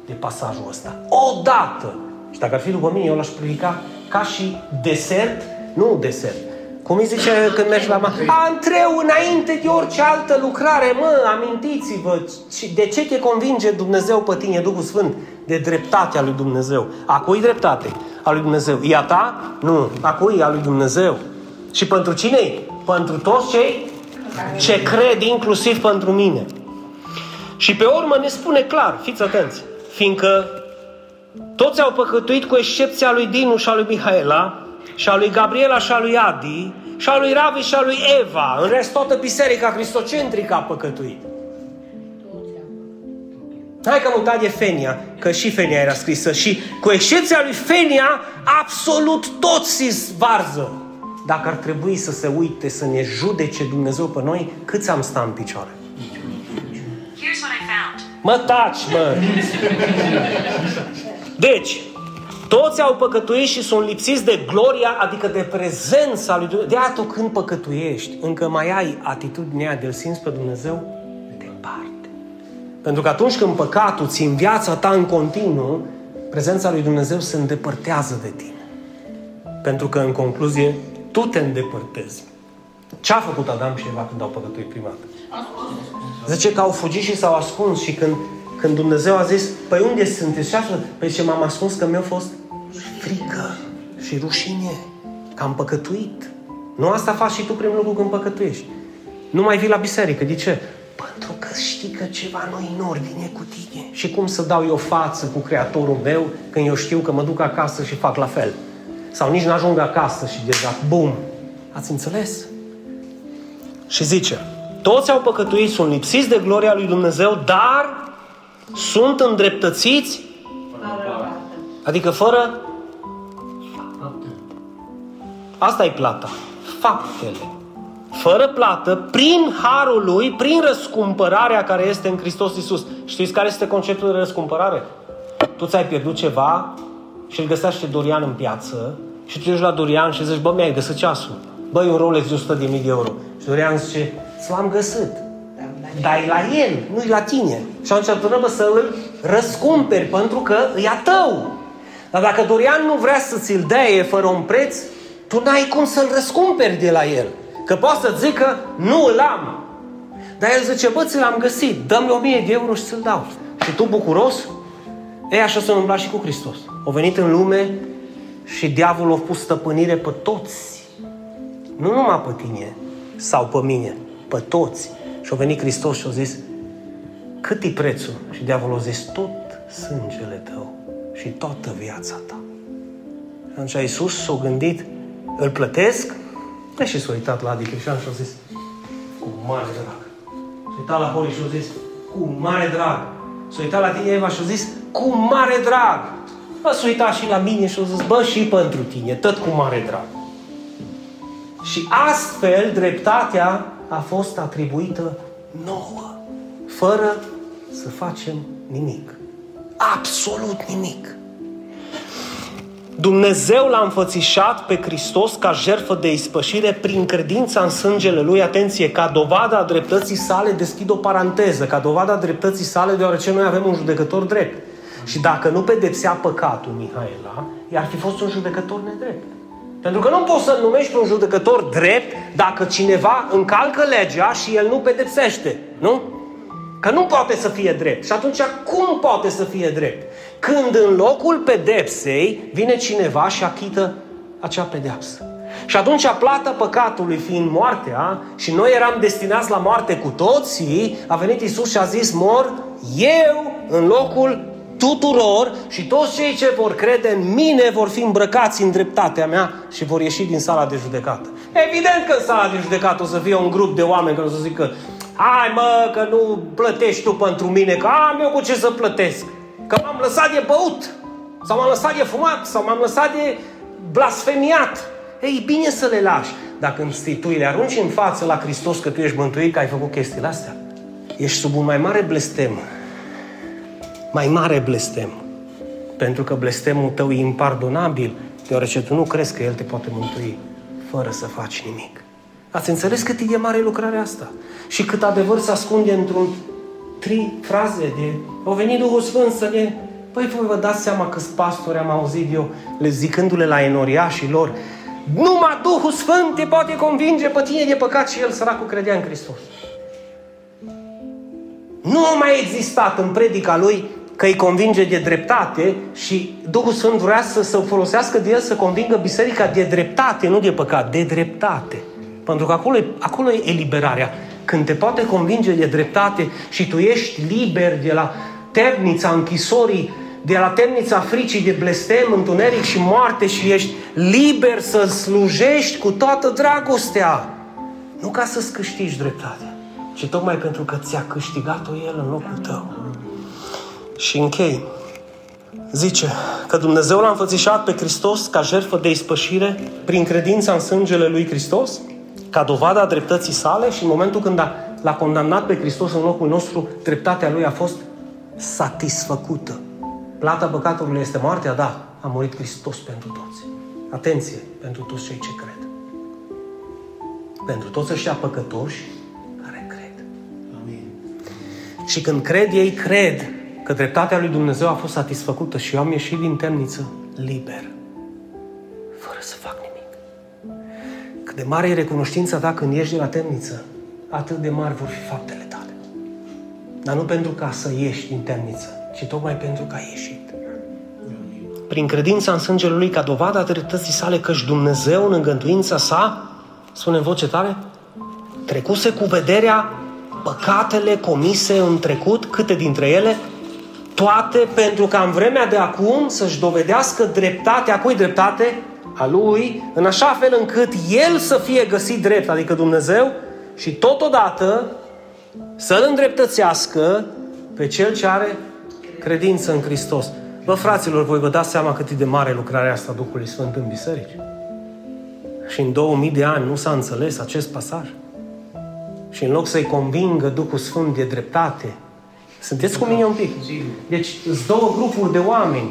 de pasajul ăsta. Odată! Și dacă ar fi după mine, eu l-aș predica ca și desert, nu desert. Cum îi zice când mergi la ma? Antreu înainte de orice altă lucrare, mă, amintiți-vă și de ce te convinge Dumnezeu pe tine, Duhul Sfânt? De dreptatea lui Dumnezeu. A cui dreptate? A lui Dumnezeu. E a ta? Nu. A cui? A lui Dumnezeu. Și pentru cine? Pentru toți cei ce cred inclusiv pentru mine. Și pe urmă ne spune clar, fiți atenți, fiindcă toți au păcătuit cu excepția lui Dinu și a lui Mihaela, și a lui Gabriela și a lui Adi, și a lui Ravi și a lui Eva. În rest, toată biserica cristocentrică a păcătuit. Hai că am uitat de Fenia, că și Fenia era scrisă și cu excepția lui Fenia, absolut toți se varză. Dacă ar trebui să se uite, să ne judece Dumnezeu pe noi, câți am sta în picioare? Here's what I found. Mă taci, mă! Deci, toți au păcătuit și sunt lipsiți de gloria, adică de prezența lui Dumnezeu. De atât când păcătuiești, încă mai ai atitudinea de-l simți pe Dumnezeu departe. Pentru că atunci când păcatul ți în viața ta în continuu, prezența lui Dumnezeu se îndepărtează de tine. Pentru că, în concluzie, tu te îndepărtezi. Ce a făcut Adam și Eva când au păcătuit prima dată? Zice că au fugit și s-au ascuns și când, când Dumnezeu a zis, păi unde sunteți? Și așa, păi ce m-am ascuns că mi-a fost frică și rușine, că am păcătuit. Nu asta faci și tu primul lucru când păcătuiești. Nu mai vii la biserică. De ce? Pentru că știi că ceva nu e în ordine cu tine. Și cum să dau eu față cu Creatorul meu când eu știu că mă duc acasă și fac la fel? Sau nici n-ajung acasă și deja, bum! Ați înțeles? Și zice, toți au păcătuit, sunt lipsiți de gloria lui Dumnezeu, dar sunt îndreptățiți, adică fără... Asta e plata. Faptele. Fără plată, prin harul lui, prin răscumpărarea care este în Hristos Iisus. Știți care este conceptul de răscumpărare? Tu ți-ai pierdut ceva și îl găsește Dorian în piață și tu ești la Dorian și zici, bă, mi-ai găsit ceasul. Băi, un Rolex de 100 de mii de euro. Și Dorian zice, să l-am găsit. Dar e la el, nu e la tine. Și atunci tu trebuie să îl răscumperi, pentru că e a tău. Dar dacă Dorian nu vrea să ți-l dea fără un preț, tu n-ai cum să-l răscumperi de la el. Că poate să zică, nu îl am. Dar el zice, bă, ți l-am găsit, dă-mi o mie de euro și ți-l dau. Și tu bucuros? Ei, așa s-a întâmplat și cu Hristos. A venit în lume și diavolul a pus stăpânire pe toți. Nu numai pe tine sau pe mine, pe toți. Și a venit Hristos și a zis, cât e prețul? Și diavolul a zis, tot sângele tău și toată viața ta. Și atunci Iisus s-a gândit, îl plătesc? E și s-a uitat la Adi Crișan și a zis, cu mare drag. S-a uitat la Hori și a zis, cu mare drag. S-a uitat la tine, Eva, și a zis, cu mare drag. Bă, s-a uitat și la mine și a zis, bă, și pentru tine, tot cu mare drag. Și astfel dreptatea a fost atribuită nouă, fără să facem nimic. Absolut nimic. Dumnezeu l-a înfățișat pe Hristos ca jertfă de ispășire prin credința în sângele Lui, atenție, ca dovada a dreptății sale, deschid o paranteză, ca dovada a dreptății sale, deoarece noi avem un judecător drept. Și dacă nu pedepsea păcatul Mihaela, i-ar fi fost un judecător nedrept. Pentru că nu poți să-l numești pe un judecător drept dacă cineva încalcă legea și el nu pedepsește. Nu? Că nu poate să fie drept. Și atunci cum poate să fie drept? Când în locul pedepsei vine cineva și achită acea pedeapsă. Și atunci plata păcatului fiind moartea și noi eram destinați la moarte cu toții, a venit Isus și a zis, mor eu în locul tuturor și toți cei ce vor crede în mine vor fi îmbrăcați în dreptatea mea și vor ieși din sala de judecată. Evident că în sala de judecată o să fie un grup de oameni care o să zică Hai mă, că nu plătești tu pentru mine, că am eu cu ce să plătesc. Că m-am lăsat de băut, sau m-am lăsat de fumat, sau m-am lăsat de blasfemiat. Ei, bine să le lași. Dacă tu le arunci în față la Hristos că tu ești mântuit, că ai făcut chestiile astea, ești sub un mai mare blestem. Mai mare blestem. Pentru că blestemul tău e impardonabil, deoarece tu nu crezi că El te poate mântui fără să faci nimic. Ați înțeles cât e de mare lucrarea asta? Și cât adevăr se ascunde într-un tri fraze de... O venit Duhul Sfânt să ne... Păi voi vă dați seama că pastori am auzit eu le zicându-le la enoriașii lor numai Duhul Sfânt te poate convinge pe tine de păcat și el săracul credea în Hristos. Nu a mai existat în predica lui că îi convinge de dreptate și Duhul Sfânt vrea să se folosească de el să convingă biserica de dreptate, nu de păcat, de dreptate. Pentru că acolo e, acolo e eliberarea. Când te poate convinge de dreptate și tu ești liber de la temnița închisorii, de la temnița fricii de blestem, întuneric și moarte și ești liber să slujești cu toată dragostea. Nu ca să-ți câștigi dreptatea, ci tocmai pentru că ți-a câștigat-o El în locul tău. Și închei. Zice că Dumnezeu l-a înfățișat pe Hristos ca jertfă de ispășire prin credința în sângele lui Hristos, ca dovada a dreptății sale și în momentul când a, l-a condamnat pe Hristos în locul nostru, dreptatea lui a fost satisfăcută. Plata păcatului este moartea? Da. A murit Hristos pentru toți. Atenție pentru toți cei ce cred. Pentru toți ăștia păcătoși care cred. Amin. Și când cred, ei cred că dreptatea lui Dumnezeu a fost satisfăcută și eu am ieșit din temniță liber. Fără să fac nimic. Cât de mare e recunoștința ta când ieși de la temniță, atât de mari vor fi faptele tale. Dar nu pentru ca să ieși din temniță, ci tocmai pentru că ai ieșit. Prin credința în sângele Lui ca dovada a dreptății sale căci Dumnezeu în îngântuința sa, spune în voce tare, trecuse cu vederea păcatele comise în trecut, câte dintre ele, toate pentru ca în vremea de acum să-și dovedească dreptatea, cui dreptate? A Lui, în așa fel încât El să fie găsit drept, adică Dumnezeu, și totodată să-L îndreptățească pe Cel ce are credință în Hristos. Bă, fraților, voi vă dați seama cât e de mare lucrarea asta Duhului Sfânt în biserici? Și în 2000 de ani nu s-a înțeles acest pasaj. Și în loc să-i convingă Duhul Sfânt de dreptate, sunteți cu mine un pic? Deci, sunt două grupuri de oameni.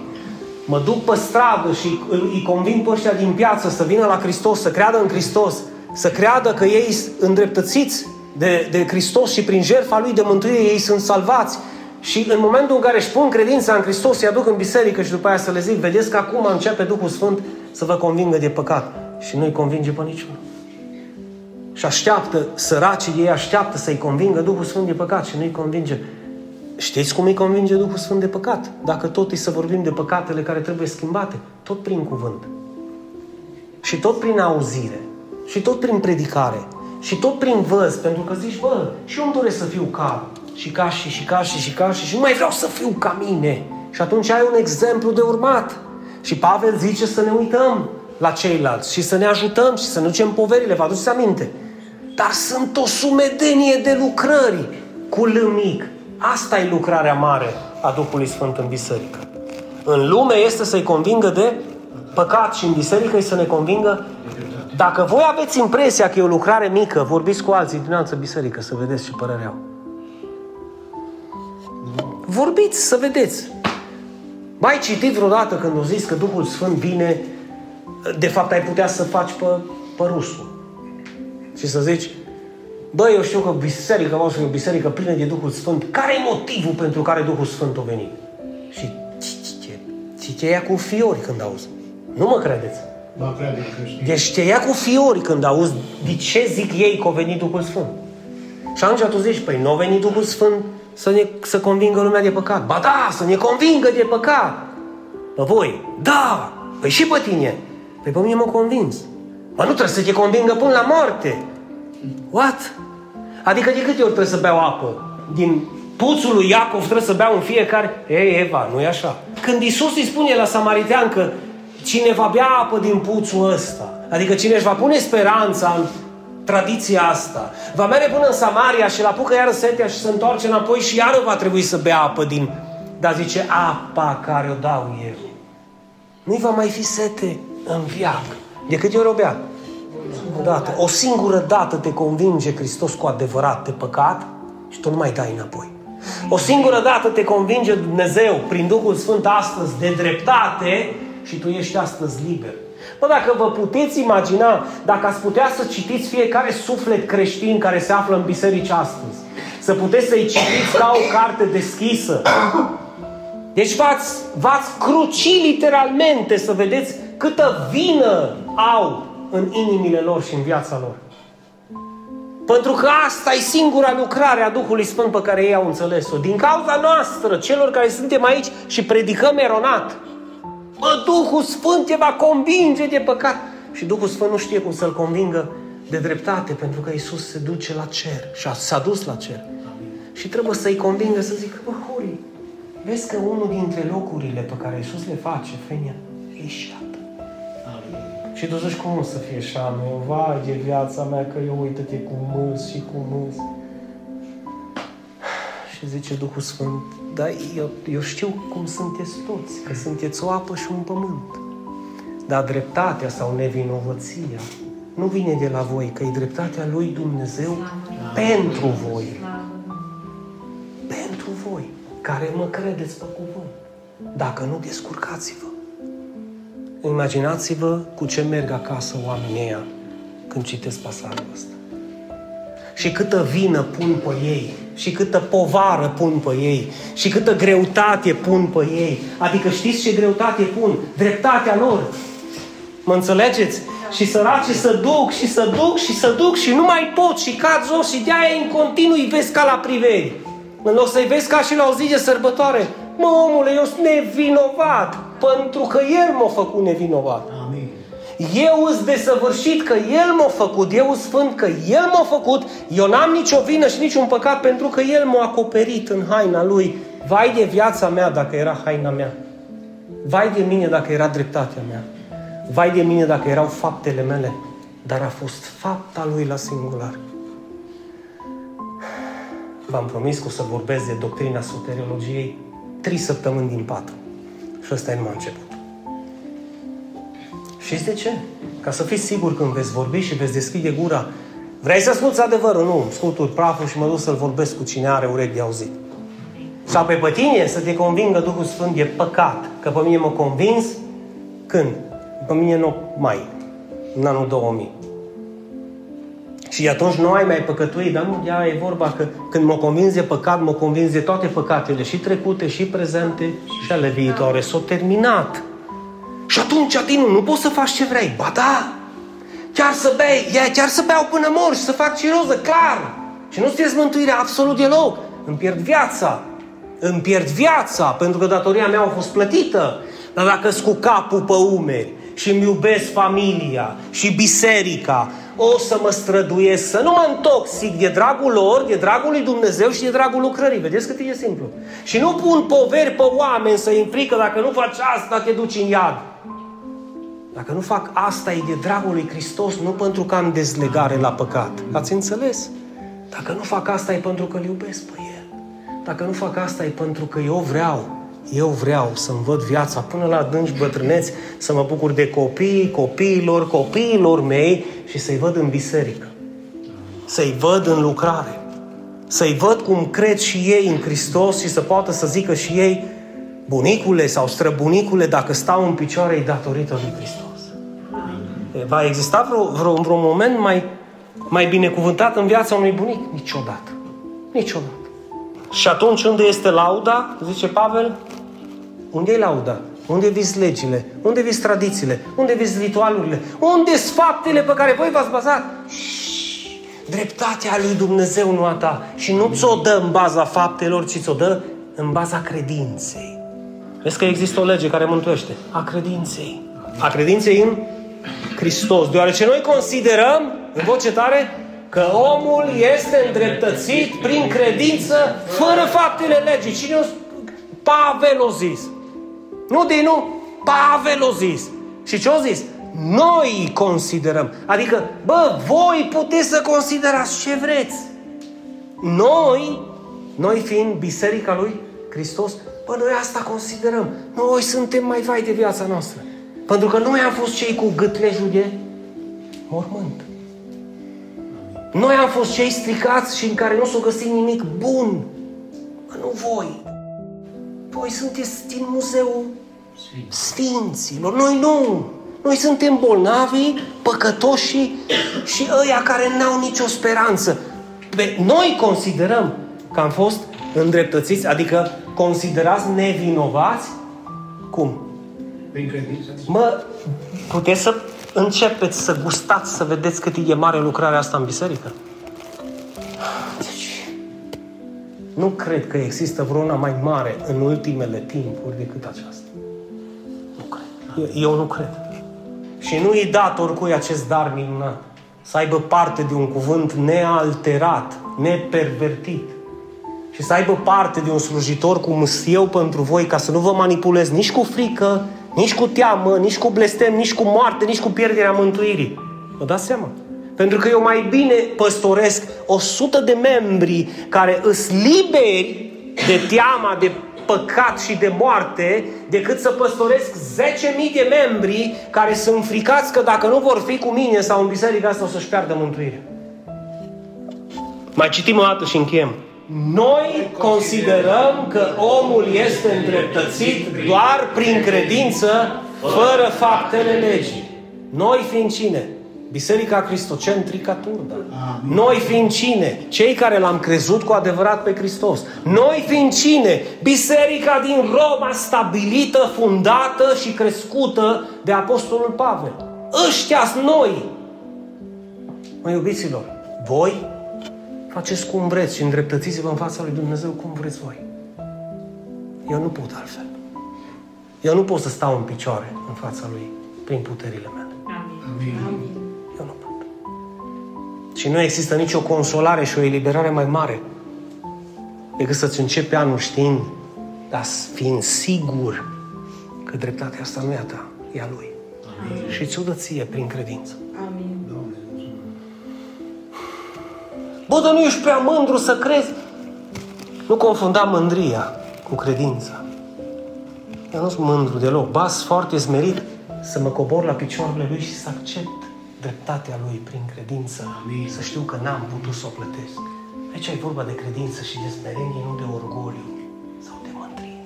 Mă duc pe stradă și îi conving pe ăștia din piață să vină la Hristos, să creadă în Hristos, să creadă că ei sunt îndreptățiți de, de Hristos și prin jertfa Lui de mântuire ei sunt salvați și în momentul în care își pun credința în Hristos, îi aduc în biserică și după aia să le zic, vedeți că acum începe Duhul Sfânt să vă convingă de păcat. Și nu-i convinge pe niciunul. Și așteaptă, săracii ei așteaptă să-i convingă Duhul Sfânt de păcat și nu-i convinge. Știți cum îi convinge Duhul Sfânt de păcat? Dacă tot e să vorbim de păcatele care trebuie schimbate, tot prin cuvânt. Și tot prin auzire. Și tot prin predicare. Și tot prin văz, pentru că zici, bă, și eu îmi doresc să fiu ca și ca și, și ca și, și ca și, și nu mai vreau să fiu ca mine. Și atunci ai un exemplu de urmat. Și Pavel zice să ne uităm la ceilalți și să ne ajutăm și să ne ducem poverile. Vă aduceți aminte? Dar sunt o sumedenie de lucrări cu lămic. Asta e lucrarea mare a Duhului Sfânt în biserică. În lume este să-i convingă de păcat și în biserică este să ne convingă dacă voi aveți impresia că e o lucrare mică, vorbiți cu alții din altă biserică să vedeți ce părere au. Vorbiți să vedeți. Mai citit vreodată când o zis că Duhul Sfânt vine, de fapt ai putea să faci pe, pe rusul. Și să zici, bă, eu știu că biserica voastră e o biserică plină de Duhul Sfânt. Care e motivul pentru care Duhul Sfânt a venit? Și ce, ce, ce ia cu fiori când auzi. Nu mă credeți. Va crede în creștin. Deci te ia cu fiori când auzi de ce zic ei că a venit Duhul Sfânt. Și atunci tu zici, păi nu a venit Duhul Sfânt să, ne, să convingă lumea de păcat. Ba da, să ne convingă de păcat. Pe voi, da, păi și pe tine. Păi pe mine m-a convins. Mă, nu trebuie să te convingă până la moarte. What? Adică de câte ori trebuie să beau apă? Din puțul lui Iacov trebuie să beau în fiecare... Ei, Eva, nu e așa. Când Isus îi spune la samaritean că cine va bea apă din puțul ăsta, adică cine își va pune speranța în tradiția asta, va merge până în Samaria și la apucă iară setea și se întoarce înapoi și iară va trebui să bea apă din... Dar zice, apa care o dau eu. Nu-i va mai fi sete în viac. De câte ori o bea? O dată. O singură dată te convinge Hristos cu adevărat de păcat și tu nu mai dai înapoi. O singură dată te convinge Dumnezeu prin Duhul Sfânt astăzi de dreptate și tu ești astăzi liber. Bă, dacă vă puteți imagina, dacă ați putea să citiți fiecare suflet creștin care se află în biserici astăzi, să puteți să-i citiți ca o carte deschisă. Deci v-ați, v-ați cruci literalmente să vedeți câtă vină au în inimile lor și în viața lor. Pentru că asta e singura lucrare a Duhului Sfânt pe care ei au înțeles-o. Din cauza noastră, celor care suntem aici și predicăm eronat. Bă, Duhul Sfânt te va convinge de păcat. Și Duhul Sfânt nu știe cum să-l convingă de dreptate, pentru că Isus se duce la cer și a, s-a dus la cer. Și trebuie să-i convingă să zică, bă, Huri, vezi că unul dintre locurile pe care Isus le face, Fenia, e și atât. Și tu zici, cum să fie așa, meu? Vai de viața mea, că eu uită-te cu mâs și cu mâs. Și zice Duhul Sfânt, da, eu, eu știu cum sunteți toți, că sunteți o apă și un pământ. Dar dreptatea sau nevinovăția nu vine de la voi, că e dreptatea lui Dumnezeu pentru voi. Pentru voi, care mă credeți pe cuvânt. Dacă nu, descurcați-vă. Imaginați-vă cu ce merg acasă oamenii ăia când citesc pasajul ăsta. Și câtă vină pun pe ei, și câtă povară pun pe ei, și câtă greutate pun pe ei. Adică știți ce greutate pun? Dreptatea lor. Mă înțelegeți? Și săracii să duc și să duc și să duc și nu mai pot și cad jos și de-aia în continuu îi vezi ca la priveri. În loc să-i vezi ca și la o zi de sărbătoare. Mă, omule, eu sunt nevinovat pentru că El m-a făcut nevinovat. Amin. Eu îs desăvârșit că El m-a făcut, eu sfânt că El m-a făcut, eu n-am nicio vină și niciun păcat pentru că El m-a acoperit în haina Lui. Vai de viața mea dacă era haina mea. Vai de mine dacă era dreptatea mea. Vai de mine dacă erau faptele mele. Dar a fost fapta Lui la singular. V-am promis că o să vorbesc de doctrina soteriologiei trei săptămâni din patru. Și ăsta e numai început. Știți de ce? Ca să fiți siguri când veți vorbi și veți deschide gura. Vrei să asculți adevărul? Nu. Scutur praful și mă duc să-l vorbesc cu cine are urechi de auzit. Sau pe, pe tine să te convingă Duhul Sfânt de păcat. Că pe mine m-a convins când? Pe mine nu mai. În anul 2000. Și atunci nu ai mai păcătuit, dar nu, ea e vorba că când mă convins de păcat, mă convins de toate păcatele, și trecute, și prezente, și ale viitoare. S-au terminat. Și atunci, Tinu, nu poți să faci ce vrei. Ba da! Chiar să bei, chiar să beau până mor și să fac ciroză, clar! Și nu ți mântuirea absolut deloc. Îmi pierd viața. Îmi pierd viața, pentru că datoria mea a fost plătită. Dar dacă cu capul pe umeri și îmi iubesc familia și biserica, o să mă străduiesc să nu mă intoxic de dragul lor, de dragul lui Dumnezeu și de dragul lucrării. Vedeți cât e simplu. Și nu pun poveri pe oameni să-i implică, dacă nu faci asta, te duci în iad. Dacă nu fac asta, e de dragul lui Hristos, nu pentru că am dezlegare la păcat. Ați înțeles? Dacă nu fac asta, e pentru că îl iubesc pe El. Dacă nu fac asta, e pentru că eu vreau, eu vreau să-mi văd viața până la adânci bătrâneți, să mă bucur de copii, copiilor, copiilor mei și să-i văd în biserică. Să-i văd în lucrare. Să-i văd cum cred și ei în Hristos și să poată să zică și ei bunicule sau străbunicule, dacă stau în picioare, e datorită lui Hristos. Va exista vreo, vreo, vreo moment mai, mai binecuvântat în viața unui bunic? Niciodată. Niciodată. Și atunci unde este lauda? Zice Pavel, unde e lauda? Unde vis legile? Unde vis tradițiile? Unde vis ritualurile? Unde sunt faptele pe care voi v-ați bazat? Șș, dreptatea lui Dumnezeu nu a ta. Și nu ți-o dă în baza faptelor, ci ți-o dă în baza credinței. Vezi că există o lege care mântuiește. A credinței. A credinței în Hristos. Deoarece noi considerăm, în voce tare, că omul este îndreptățit prin credință, fără faptele legii. Cine o Pavel o zis. Nu din nu, Pavel o zis. Și ce o zis? Noi considerăm. Adică, bă, voi puteți să considerați ce vreți. Noi, noi fiind biserica lui Hristos, bă, noi asta considerăm. Noi suntem mai vai de viața noastră. Pentru că noi am fost cei cu gâtlejul de mormânt. Noi am fost cei stricați și în care nu s-a găsit nimic bun. Bă, nu voi. Voi sunteți din muzeul Sfinților. Noi nu. Noi suntem bolnavi, păcătoși și ăia care n-au nicio speranță. Be, noi considerăm că am fost îndreptățiți, adică considerați nevinovați. Cum? Prin credință. Mă, puteți să începeți să gustați, să vedeți cât e de mare lucrarea asta în biserică? Deci, nu cred că există vreuna mai mare în ultimele timpuri decât aceasta. Nu cred. Eu, eu nu cred. Și nu e dat oricui acest dar minunat. Să aibă parte de un cuvânt nealterat, nepervertit. Și să aibă parte de un slujitor cum sunt eu pentru voi, ca să nu vă manipulez nici cu frică, nici cu teamă, nici cu blestem, nici cu moarte, nici cu pierderea mântuirii. Vă dați seama? Pentru că eu mai bine păstoresc 100 de membri care îs liberi de teama, de păcat și de moarte, decât să păstoresc 10.000 de membri care sunt fricați că dacă nu vor fi cu mine sau în biserica asta o să-și piardă mântuirea. Mai citim o dată și încheiem. Noi considerăm că omul este îndreptățit doar prin credință, fără faptele legii. Noi fiind cine? Biserica Cristocentrica Turda. Noi fiind cine? Cei care l-am crezut cu adevărat pe Hristos. Noi fiind cine? Biserica din Roma stabilită, fundată și crescută de Apostolul Pavel. Ăștia noi. Mă iubiților, voi faceți cum vreți și îndreptățiți-vă în fața lui Dumnezeu cum vreți voi. Eu nu pot altfel. Eu nu pot să stau în picioare în fața lui prin puterile mele. Amin. Amin. Eu nu pot. Și nu există nicio consolare și o eliberare mai mare decât să-ți începi anul știind, dar fiind sigur că dreptatea asta nu e a ta, e a lui. Amin. Și ți-o dă ție prin credință. Bă, dar nu ești prea mândru să crezi? Nu confunda mândria cu credința. Eu nu sunt mândru deloc. Ba, sunt foarte smerit să mă cobor la picioarele lui și să accept dreptatea lui prin credință. Amin. Să știu că n-am putut să o plătesc. Aici e vorba de credință și de smerenie, nu de orgoliu sau de mândrie.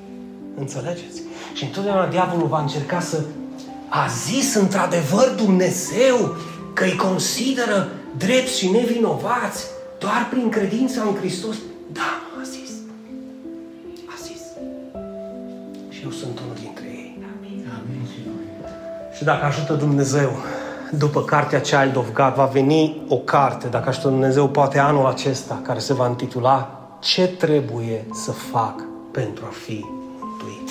Înțelegeți? Și întotdeauna diavolul va încerca să a zis într-adevăr Dumnezeu că îi consideră drepți și nevinovați doar prin credința în Hristos. Da, a zis. A zis. Și eu sunt unul dintre ei. Amin și noi. Și dacă ajută Dumnezeu, după cartea Child of God, va veni o carte, dacă ajută Dumnezeu, poate anul acesta, care se va intitula Ce trebuie să fac pentru a fi mântuit?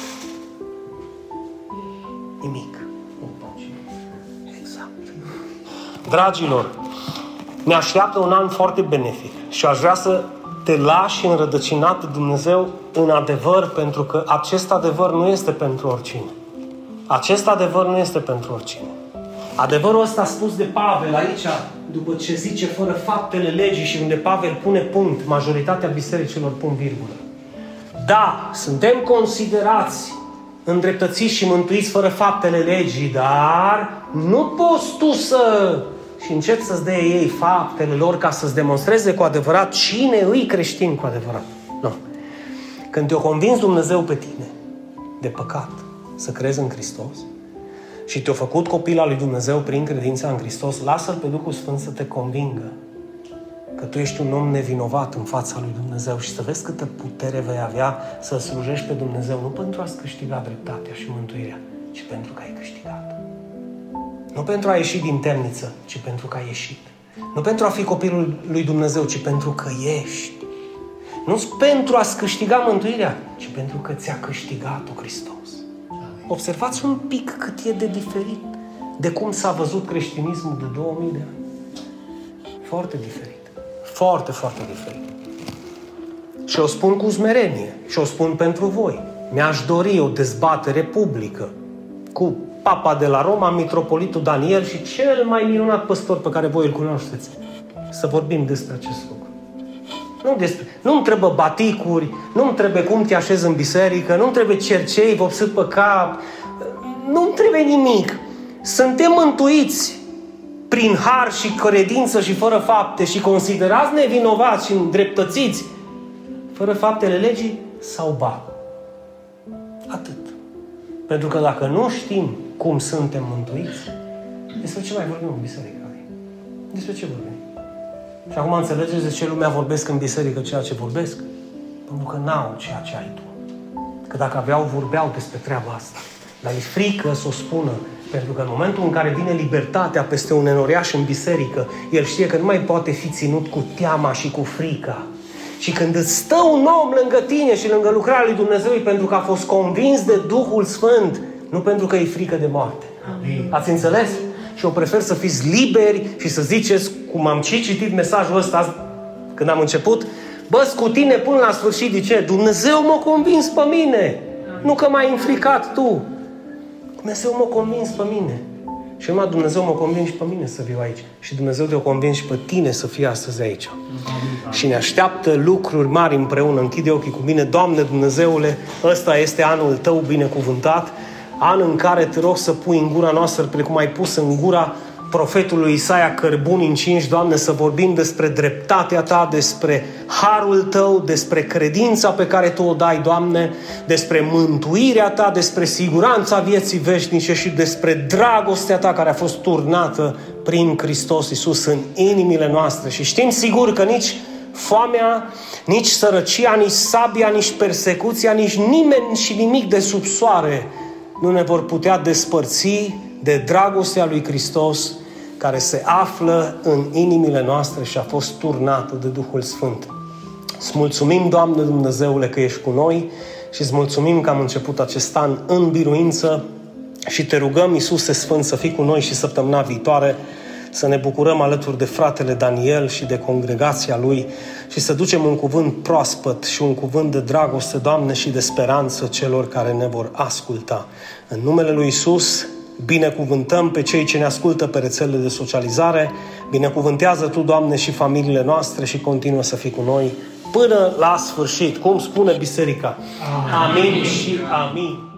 Nimic. Nu faci. Exact. Dragilor, ne așteaptă un an foarte benefic și aș vrea să te lași înrădăcinat de Dumnezeu în adevăr, pentru că acest adevăr nu este pentru oricine. Acest adevăr nu este pentru oricine. Adevărul ăsta spus de Pavel aici, după ce zice fără faptele legii și unde Pavel pune punct, majoritatea bisericilor pun virgulă. Da, suntem considerați îndreptățiți și mântuiți fără faptele legii, dar nu poți tu să și începi să-ți dea ei faptele lor ca să-ți demonstreze cu adevărat cine îi creștin cu adevărat. Nu. Când te-o convins Dumnezeu pe tine de păcat, să crezi în Hristos și te-a făcut copil al lui Dumnezeu prin credința în Hristos, lasă-L pe Duhul Sfânt să te convingă că tu ești un om nevinovat în fața lui Dumnezeu și să vezi câtă putere vei avea să slujești pe Dumnezeu, nu pentru a-ți câștiga dreptatea și mântuirea, ci pentru că ai câștigat. Nu pentru a ieși din temniță, ci pentru că ai ieșit. Nu pentru a fi copilul lui Dumnezeu, ci pentru că ești. Nu pentru a-ți câștiga mântuirea, ci pentru că ți-a câștigat-o Hristos. Observați un pic cât e de diferit de cum s-a văzut creștinismul de 2000 de ani. Foarte diferit. Foarte, foarte diferit. Și o spun cu smerenie și o spun pentru voi. Mi-aș dori o dezbatere publică cu papa de la Roma, mitropolitul Daniel și cel mai minunat păstor pe care voi îl cunoașteți. Să vorbim despre acest lucru. Nu despre, nu-mi trebuie baticuri, nu-mi trebuie cum te așezi în biserică, nu-mi trebuie cercei vopsit pe cap, nu-mi trebuie nimic. Suntem mântuiți prin har și credință și fără fapte și considerați nevinovați și îndreptățiți fără faptele legii sau ba. Atât. Pentru că dacă nu știm cum suntem mântuiți, despre ce mai vorbim în biserică? Despre ce vorbim? Și acum înțelegeți de ce lumea vorbesc în biserică ceea ce vorbesc? Pentru că n-au ceea ce ai tu. Că dacă aveau, vorbeau despre treaba asta. Dar e frică să o spună. Pentru că în momentul în care vine libertatea peste un enoriaș în biserică, el știe că nu mai poate fi ținut cu teama și cu frica. Și când îți stă un om lângă tine și lângă lucrarea lui Dumnezeu, e pentru că a fost convins de Duhul Sfânt, nu pentru că e frică de moarte. Amin. Ați înțeles? Și eu prefer să fiți liberi și să ziceți, cum am și citit mesajul ăsta azi, când am început, bă, cu tine până la sfârșit, de ce? Dumnezeu m-a convins pe mine. Nu că m-ai înfricat tu. Dumnezeu m-a convins pe mine. Și numai Dumnezeu m-a convins și pe mine să fiu aici. Și Dumnezeu te-a convins și pe tine să fii astăzi aici. Și ne așteaptă lucruri mari împreună. Închide ochii cu mine. Doamne Dumnezeule, ăsta este anul Tău binecuvântat. An în care te rog să pui în gura noastră, precum ai pus în gura profetului Isaia Cărbuni în 5, Doamne, să vorbim despre dreptatea Ta, despre harul Tău, despre credința pe care Tu o dai, Doamne, despre mântuirea Ta, despre siguranța vieții veșnice și despre dragostea Ta care a fost turnată prin Hristos Iisus în inimile noastre. Și știm sigur că nici foamea, nici sărăcia, nici sabia, nici persecuția, nici nimeni și nimic de sub soare nu ne vor putea despărți de dragostea lui Hristos care se află în inimile noastre și a fost turnată de Duhul Sfânt. Îți mulțumim, Doamne Dumnezeule, că ești cu noi și îți mulțumim că am început acest an în biruință și te rugăm, Iisuse Sfânt, să fii cu noi și săptămâna viitoare să ne bucurăm alături de fratele Daniel și de congregația lui și să ducem un cuvânt proaspăt și un cuvânt de dragoste, Doamne, și de speranță celor care ne vor asculta. În numele lui Isus, binecuvântăm pe cei ce ne ascultă pe rețelele de socializare, binecuvântează Tu, Doamne, și familiile noastre și continuă să fii cu noi până la sfârșit, cum spune Biserica. Amin, amin și amin.